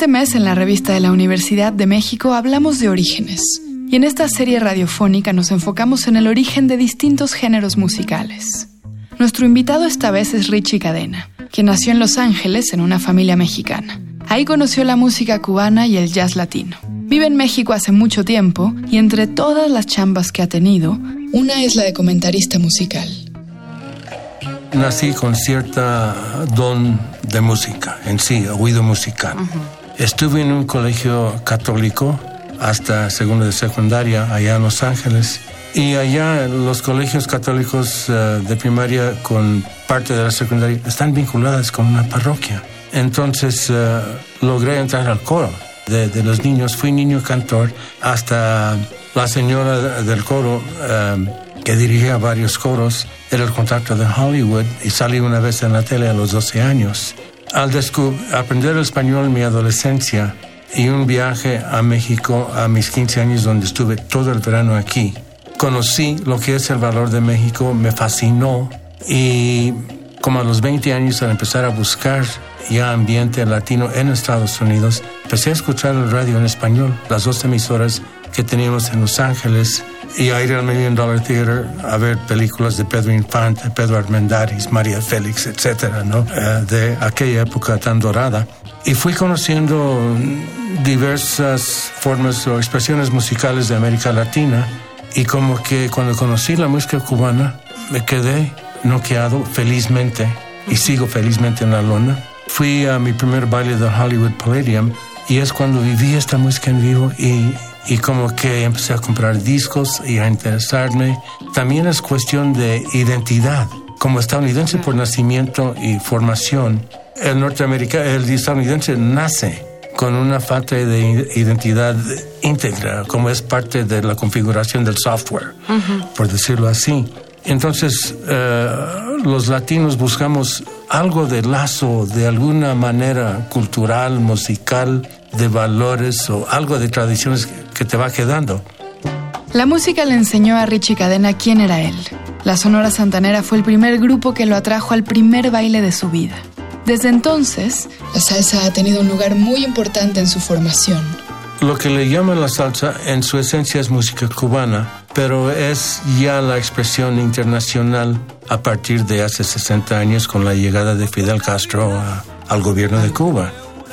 Este mes en la revista de la Universidad de México hablamos de orígenes. Y en esta serie radiofónica nos enfocamos en el origen de distintos géneros musicales. Nuestro invitado esta vez es Richie Cadena, que nació en Los Ángeles en una familia mexicana. Ahí conoció la música cubana y el jazz latino. Vive en México hace mucho tiempo y entre todas las chambas que ha tenido, una es la de comentarista musical. Nací con cierta don de música, en sí, oído musical. Estuve en un colegio católico hasta segundo de secundaria allá en Los Ángeles y allá los colegios católicos eh, de primaria con parte de la secundaria están vinculadas con una parroquia. Entonces eh, logré entrar al coro de, los niños. Fui niño cantor hasta la señora del coro eh, que dirigía varios coros. Era el contacto de Hollywood y salí una vez en la tele a los 12 años. Al aprender el español en mi adolescencia y un viaje a México a mis 15 años donde estuve todo el verano aquí, conocí lo que es el valor de México, me fascinó y como a los 20 años al empezar a buscar ya ambiente latino en Estados Argentinos, empecé a escuchar el radio en español, las dos emisoras que teníamos en Los Ángeles y a ir al Million Dollar Theater a ver películas de Pedro Infante, Pedro Armendáriz, María Félix, etcétera, ¿no? Eh, de aquella época tan dorada. Y fui conociendo diversas formas o expresiones musicales de América Latina y como que cuando conocí la música cubana me quedé noqueado felizmente y sigo felizmente en la lona. Fui a mi primer baile del Hollywood Palladium y es cuando viví esta música en vivo y, y como que empecé a comprar discos y a interesarme. También es cuestión de identidad. Como estadounidense por nacimiento y formación, el norteamericano, el estadounidense nace con una falta de identidad íntegra, como es parte de la configuración del software, por decirlo así. Entonces, eh, los latinos buscamos algo de lazo, de alguna manera cultural, musical, de valores o algo de tradiciones que te va quedando. La música le enseñó a Richie Cadena quién era él. La Sonora Santanera fue el primer grupo que lo atrajo al primer baile de su vida. Desde entonces, la salsa ha tenido un lugar muy importante en su formación. Lo que le llaman la salsa en su esencia es música cubana, pero es ya la expresión internacional a partir de hace 60 años con la llegada de Fidel Castro al gobierno de Cuba.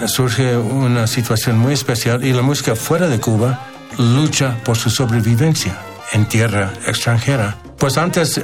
Surge una situación muy especial y la música fuera de Cuba lucha por su sobrevivencia en tierra extranjera. Pues antes,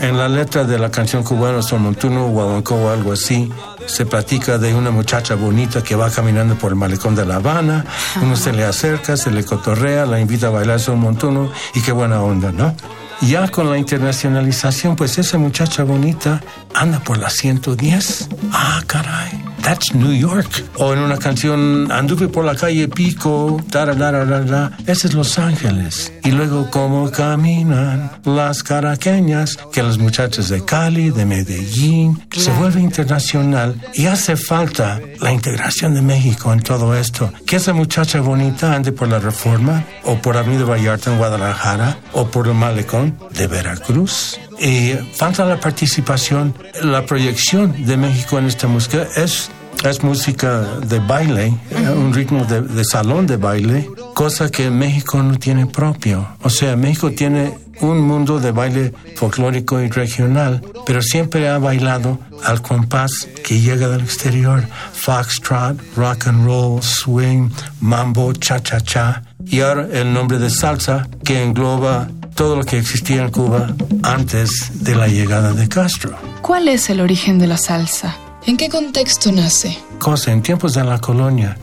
en la letra de la canción cubana Son Montuno, o algo así, se platica de una muchacha bonita que va caminando por el malecón de La Habana, uno se le acerca, se le cotorrea, la invita a bailar Son Montuno y qué buena onda, ¿no? Ya con la internacionalización, pues esa muchacha bonita anda por la 110. Ah, caray. That's New York. O en una canción, anduve por la calle Pico, da, Ese es Los Ángeles. Y luego, cómo caminan las caraqueñas, que las muchachas de Cali, de Medellín, se vuelve internacional y hace falta la integración de México en todo esto. Que esa muchacha bonita ande por la Reforma, o por Avenida Vallarta en Guadalajara, o por el Malecón de Veracruz y falta la participación, la proyección de México en esta música es, es música de baile, un ritmo de, salón de baile, cosa que México no tiene propio. O sea, México tiene un mundo de baile folclórico y regional, pero siempre ha bailado al compás que llega del exterior, foxtrot, rock and roll, swing, mambo, cha-cha-cha, y ahora el nombre de salsa que engloba todo lo que existía en Cuba antes de la llegada de Castro. ¿Cuál es el origen de la salsa? ¿En qué contexto nace? Cosa, en tiempos de la colonia,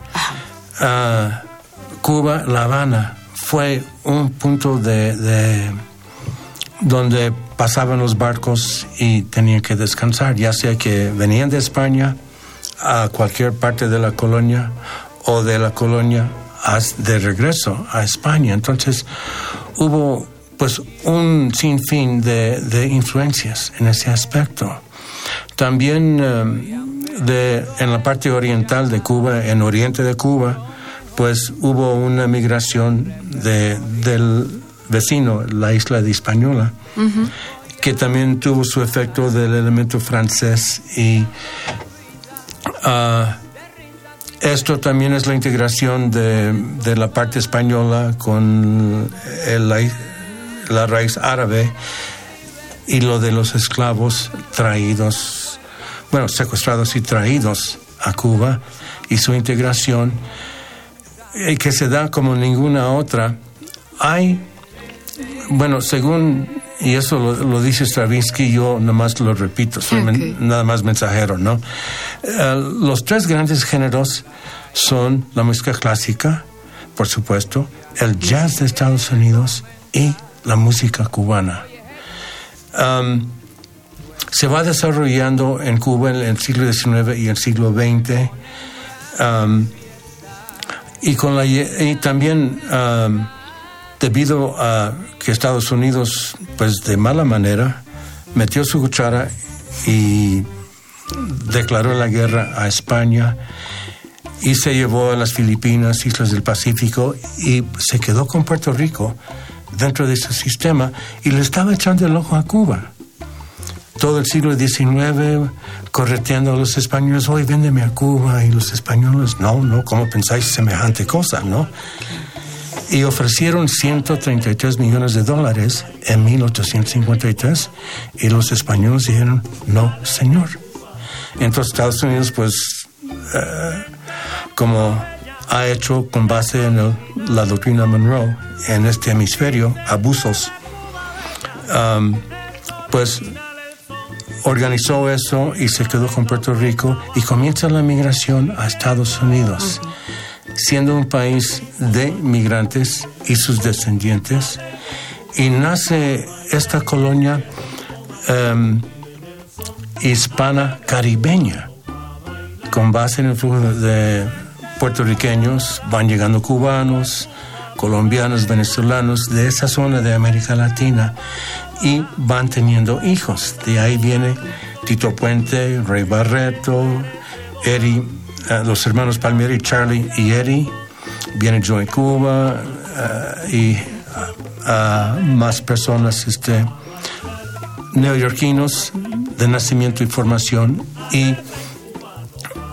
ah, Cuba, La Habana, fue un punto de, donde pasaban los barcos y tenían que descansar, ya sea que venían de España a cualquier parte de la colonia o de la colonia de regreso a España. Entonces hubo pues un sinfín de, de influencias en ese aspecto. También eh, de, en la parte oriental de Cuba, en oriente de Cuba, pues hubo una migración de, del vecino, la isla de Hispaniola, que también tuvo su efecto del elemento francés y ah, esto también es la integración de, de la parte española con el, la raíz árabe y lo de los esclavos traídos, bueno, secuestrados y traídos a Cuba y su integración, y que se da como ninguna otra. Hay, bueno, según, y eso lo, dice Stravinsky, yo nada más lo repito, soy nada más mensajero, ¿no? Eh, los tres grandes géneros son la música clásica, por supuesto, el jazz de Estados Unidos y la música cubana. Um, se va desarrollando en Cuba en el siglo XIX y el siglo XX. Um, y, con la, y también um, debido a que Estados Unidos, pues de mala manera, metió su cuchara y declaró la guerra a España y se llevó a las Filipinas, islas del Pacífico y se quedó con Puerto Rico dentro de ese sistema y le estaba echando el ojo a Cuba. Todo el siglo XIX correteando a los españoles, hoy véndeme a Cuba y los españoles, no, no, ¿cómo pensáis semejante cosa, no? Y ofrecieron 133 millones de dólares en 1853 y los españoles dijeron, no, señor. Entonces Estados Unidos, pues, eh, como ha hecho con base en la doctrina Monroe en este hemisferio abusos, um, pues organizó eso y se quedó con Puerto Rico y comienza la migración a Estados Unidos, siendo un país de migrantes y sus descendientes, y nace esta colonia um, hispana caribeña con base en el flujo de puertorriqueños, van llegando cubanos, colombianos, venezolanos de esa zona de América Latina y van teniendo hijos. De ahí viene Tito Puente, Rey Barreto, Eri, eh, los hermanos Palmieri, Charlie y Eddie. Viene Joey Cuba eh, y uh, más personas este, neoyorquinos de nacimiento y formación y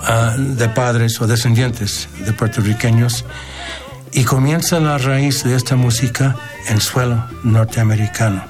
Ah, de padres o descendientes de puertorriqueños y comienza la raíz de esta música en suelo norteamericano.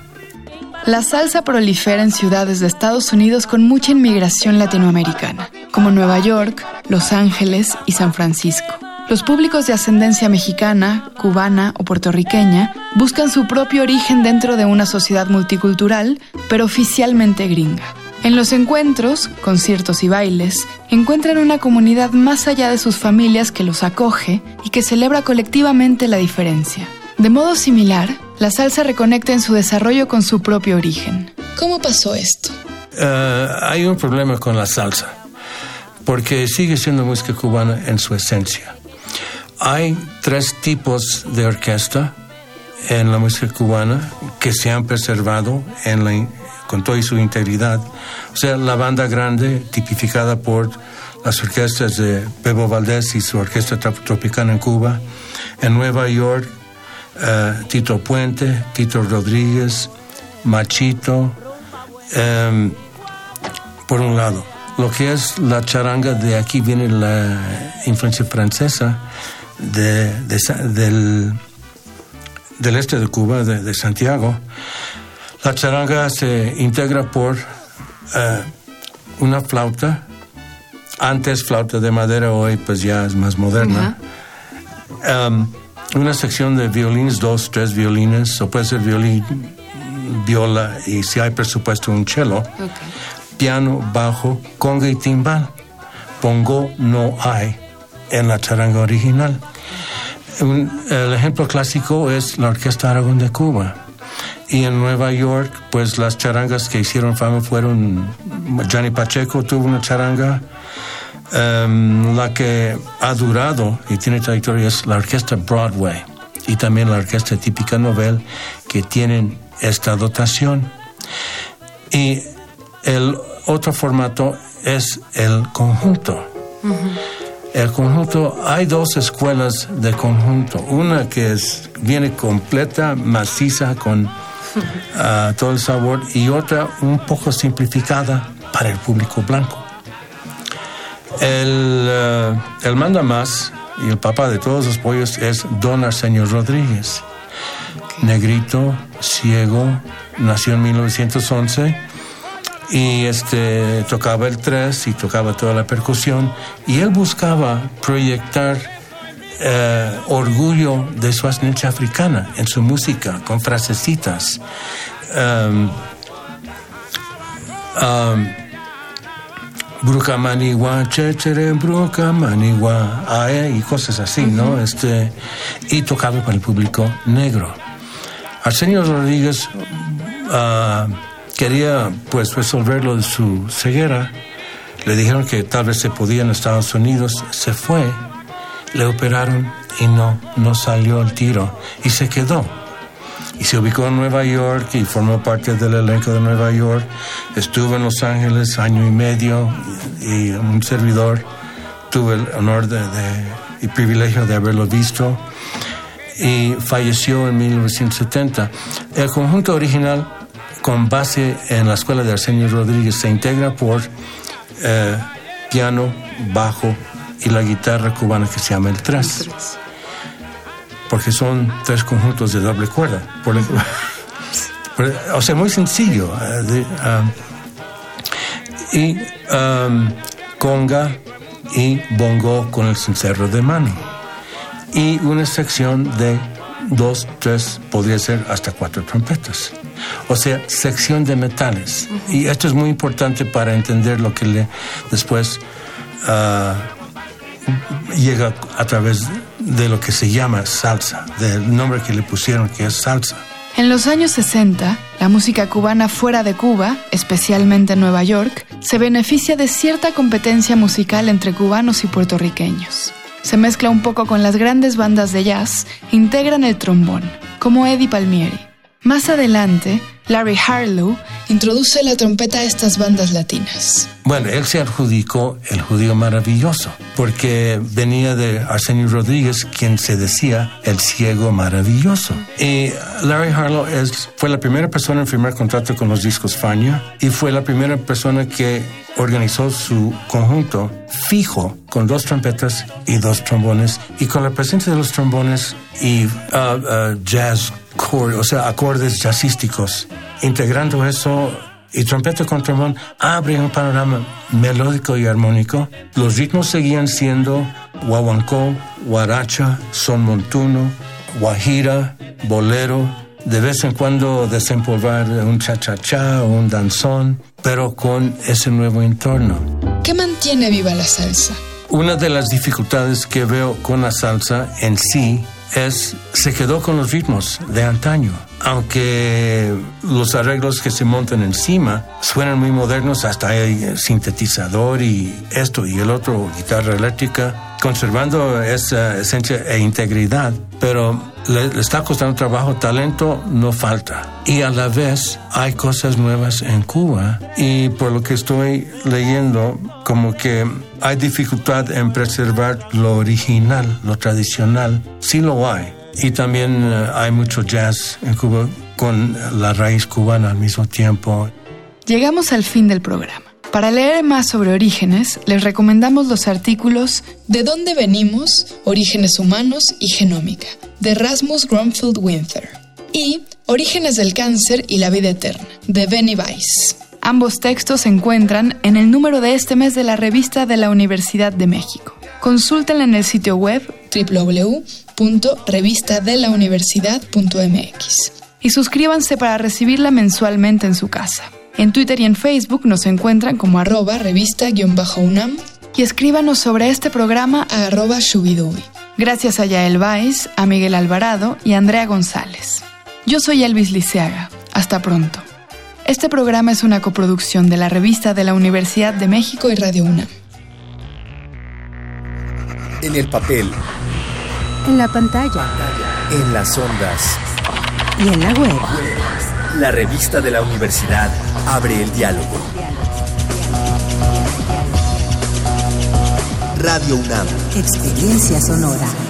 La salsa prolifera en ciudades de Estados Unidos con mucha inmigración latinoamericana, como Nueva York, Los Ángeles y San Francisco. Los públicos de ascendencia mexicana, cubana o puertorriqueña buscan su propio origen dentro de una sociedad multicultural, pero oficialmente gringa. En los encuentros, conciertos y bailes, encuentran una comunidad más allá de sus familias que los acoge y que celebra colectivamente la diferencia. De modo similar, la salsa reconecta en su desarrollo con su propio origen. ¿Cómo pasó esto? Eh, hay un problema con la salsa, porque sigue siendo música cubana en su esencia. Hay tres tipos de orquesta en la música cubana que se han preservado en la con toda su integridad. O sea, la banda grande, tipificada por las orquestas de Bebo Valdés y su orquesta tropicana en Cuba. En Nueva York, eh, Tito Puente, Tito Rodríguez, Machito. Em, por un lado, lo que es la charanga, de aquí viene la influencia francesa de, del, del este de Cuba, de Santiago. La charanga se integra por eh, una flauta, antes flauta de madera, hoy pues ya es más moderna. Um, una sección de violines, dos, tres violines, o puede ser violín, viola y si hay presupuesto un cello, piano, bajo, conga y timbal. Pongo no hay en la charanga original. el ejemplo clásico es la Orquesta Aragón de Cuba y en Nueva York, pues las charangas que hicieron fama fueron, Johnny Pacheco tuvo una charanga, em, la que ha durado y tiene trayectoria es la orquesta Broadway y también la orquesta típica novel que tienen esta dotación. Y el otro formato es el conjunto. El conjunto, hay dos escuelas de conjunto. Una que es, viene completa, maciza, con todo el sabor y otra un poco simplificada para el público blanco. El, eh, el manda más y el papá de todos los pollos es Don Arsenio Rodríguez. Negrito, ciego, nació en 1911 y este tocaba el tres y tocaba toda la percusión y él buscaba proyectar eh, orgullo de su ascendencia africana en su música con frasecitas um, um, Chechere, Bruca Manigua, y cosas así, ¿no? Este, y tocaba para el público negro. Arsenio Rodríguez uh, quería pues resolver lo de su ceguera. Le dijeron que tal vez se podía en Estados Unidos. Se fue, le operaron y no, no salió el tiro y se quedó. Y se ubicó en Nueva York y formó parte del elenco de Nueva York. Estuvo en Los Ángeles año y medio y, un servidor tuve el honor de, y privilegio de haberlo visto y falleció en 1970. El conjunto original con base en la escuela de Arsenio Rodríguez, se integra por eh, piano, bajo y la guitarra cubana que se llama el tres. Porque son tres conjuntos de doble cuerda. o sea, muy sencillo. Eh, um, y um, conga y bongo con el cencerro de mano. Y una sección de dos, tres, podría ser hasta cuatro trompetas o sea, sección de metales. Y esto es muy importante para entender lo que le después ah, llega a través de lo que se llama salsa, del nombre que le pusieron que es salsa. En los años 60, la música cubana fuera de Cuba, especialmente en Nueva York, se beneficia de cierta competencia musical entre cubanos y puertorriqueños. Se mezcla un poco con las grandes bandas de jazz, integran el trombón, como Eddie Palmieri. Más adelante, Larry Harlow introduce la trompeta a estas bandas latinas. Bueno, él se adjudicó el judío maravilloso, porque venía de Arsenio Rodríguez, quien se decía el ciego maravilloso. Y Larry Harlow es, fue la primera persona en firmar contrato con los discos Fania y fue la primera persona que organizó su conjunto fijo con dos trompetas y dos trombones y con la presencia de los trombones y uh, uh, jazz core, o sea, acordes jazzísticos. Integrando eso y trompeta con trombón abre un panorama melódico y armónico. Los ritmos seguían siendo guaguancó, guaracha, son montuno, guajira, bolero, de vez en cuando desempolvar un cha-cha-cha o un danzón, pero con ese nuevo entorno. ¿Qué mantiene viva la salsa? Una de las dificultades que veo con la salsa en sí es se quedó con los ritmos de antaño. Aunque los arreglos que se montan encima suenan muy modernos, hasta hay sintetizador y esto y el otro, guitarra eléctrica, conservando esa esencia e integridad, pero le, está costando trabajo, talento no falta. Y a la vez hay cosas nuevas en Cuba y por lo que estoy leyendo, como que hay dificultad en preservar lo original, lo tradicional. Sí lo hay. Y también eh, hay mucho jazz en Cuba con la raíz cubana al mismo tiempo. Llegamos al fin del programa. Para leer más sobre orígenes, les recomendamos los artículos De dónde venimos, Orígenes humanos y Genómica, de Rasmus Grunfeld Winther, y Orígenes del cáncer y la vida eterna, de Benny Weiss. Ambos textos se encuentran en el número de este mes de la revista de la Universidad de México. Consúltenla en el sitio web www.revistadelauniversidad.mx y suscríbanse para recibirla mensualmente en su casa. En Twitter y en Facebook nos encuentran como arroba revista-unam y escríbanos sobre este programa a arroba shubidubi. Gracias a Yael Vais, a Miguel Alvarado y a Andrea González. Yo soy Elvis Liceaga. Hasta pronto. Este programa es una coproducción de la revista de la Universidad de México y Radio UNAM. En el papel. En la pantalla. En las ondas. Y en la web. La revista de la universidad abre el diálogo. Radio UNAM. Experiencia sonora.